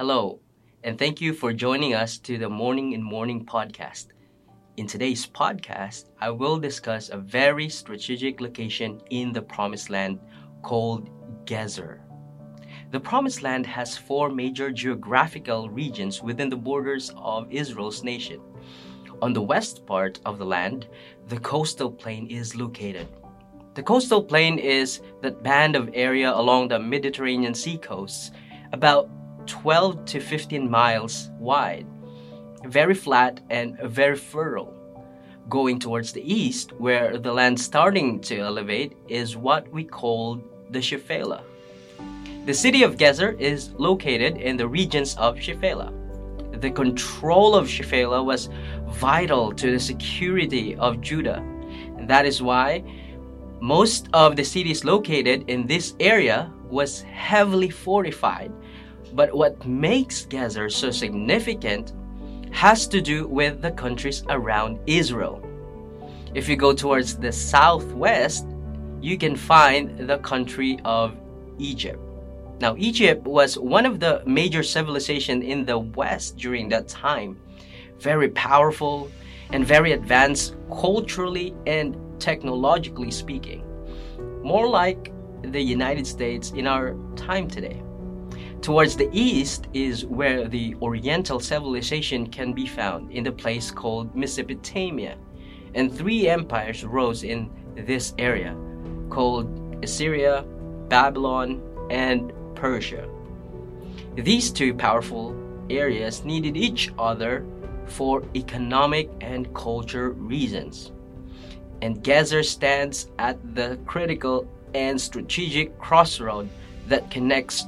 Hello, and thank you for joining us to the Morning in Morning podcast. In today's podcast, I will discuss a very strategic location in the Promised Land called Gezer. The Promised Land has four major geographical regions within the borders of Israel's nation. On the west part of the land, the coastal plain is located. The coastal plain is that band of area along the Mediterranean sea coasts, about 12 to 15 miles wide, very flat and very fertile. Going towards the east, where the land starting to elevate, is what we call the Shephelah. The city of Gezer is located in the regions of Shephelah the control of Shephelah was vital to the security of Judah. And that is why most of the cities located in this area was heavily fortified. But what makes Gezer so significant has to do with the countries around Israel. If you go towards the southwest, you can find the country of Egypt. Now, Egypt was one of the major civilizations in the West during that time. Very powerful and very advanced culturally and technologically speaking. More like the United States in our time today. Towards the east is where the Oriental civilization can be found in the place called Mesopotamia. And three empires rose in this area called Assyria, Babylon, and Persia. These two powerful areas needed each other for economic and culture reasons. And Gezer stands at the critical and strategic crossroad that connects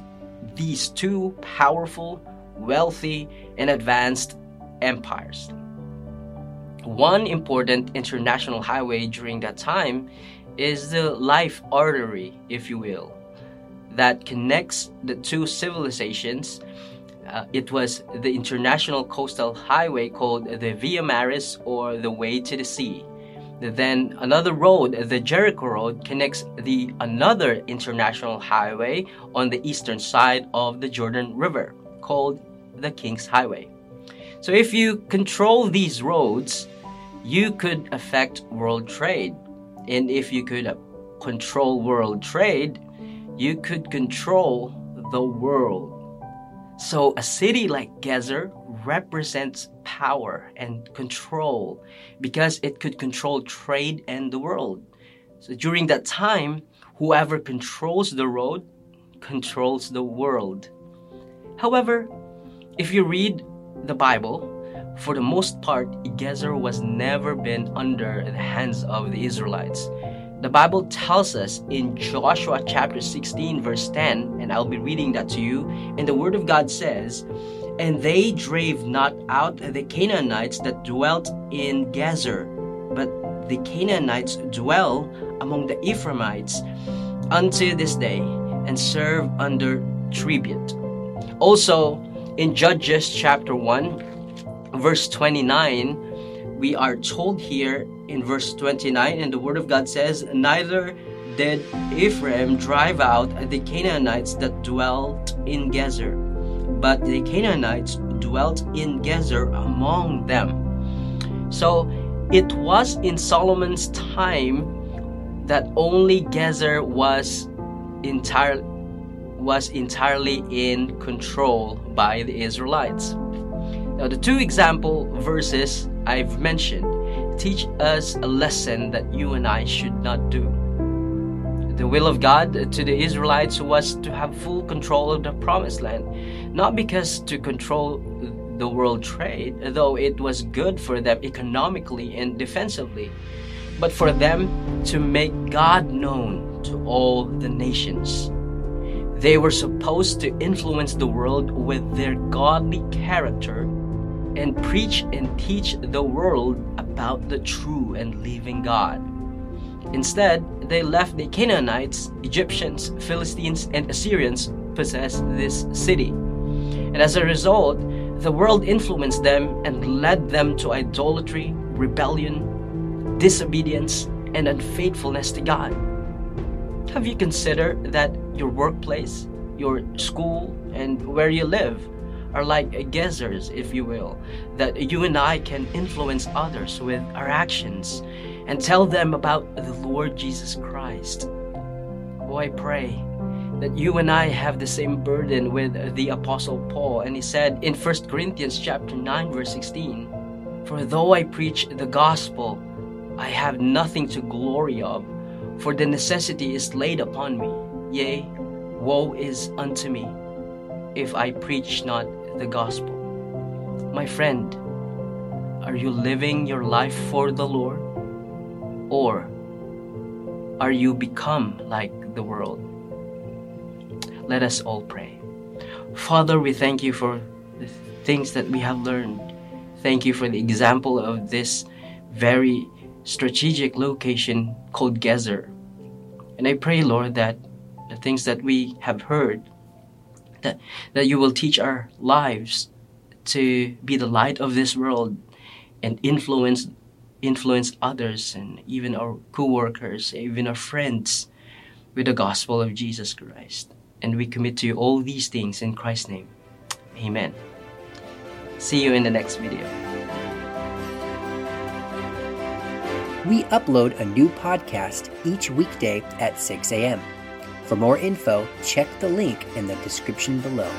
these two powerful, wealthy, and advanced empires. One important international highway during that time is the life artery, if you will, that connects the two civilizations. Uh, it was the international coastal highway called the Via Maris or the Way to the Sea. Then another road, the Jericho Road, connects the another international highway on the eastern side of the Jordan River called the King's Highway. So if you control these roads, you could affect world trade. And if you could uh, control world trade, you could control the world. So, a city like Gezer represents power and control because it could control trade and the world. So, during that time, whoever controls the road controls the world. However, if you read the Bible, for the most part, Gezer was never been under the hands of the Israelites. The Bible tells us in Joshua chapter 16, verse 10, and I'll be reading that to you. And the Word of God says, And they drave not out the Canaanites that dwelt in Gezer, but the Canaanites dwell among the Ephraimites unto this day, and serve under tribute. Also, in Judges chapter 1, verse 29, we are told here in verse 29, and the word of God says, Neither did Ephraim drive out the Canaanites that dwelt in Gezer, but the Canaanites dwelt in Gezer among them. So it was in Solomon's time that only Gezer was entirely was entirely in control by the Israelites. Now the two example verses I've mentioned teach us a lesson that you and I should not do. The will of God to the Israelites was to have full control of the promised land, not because to control the world trade, though it was good for them economically and defensively, but for them to make God known to all the nations. They were supposed to influence the world with their godly character and preach and teach the world about the true and living God. Instead, they left the Canaanites, Egyptians, Philistines, and Assyrians possess this city. And as a result, the world influenced them and led them to idolatry, rebellion, disobedience, and unfaithfulness to God. Have you considered that your workplace, your school, and where you live are like Gezers, if you will, that you and I can influence others with our actions and tell them about the Lord Jesus Christ. Oh, I pray that you and I have the same burden with the apostle Paul. And he said in 1 Corinthians chapter 9 verse 16 for though I preach the gospel I have nothing to glory of for the necessity is laid upon me. Yea woe is unto me if I preach not the gospel. My friend are you living your life for the Lord? Or are you become like the world let us all pray. Father, we thank you for the things that we have learned. Thank you for the example of this very strategic location called Gezer. And I pray, Lord, that the things that we have heard, that, that you will teach our lives to be the light of this world and influence influence others and even our co-workers, even our friends with the gospel of Jesus Christ. And we commit to you all these things in Christ's name. Amen. See you in the next video. We upload a new podcast each weekday at 6 a.m. For more info, check the link in the description below.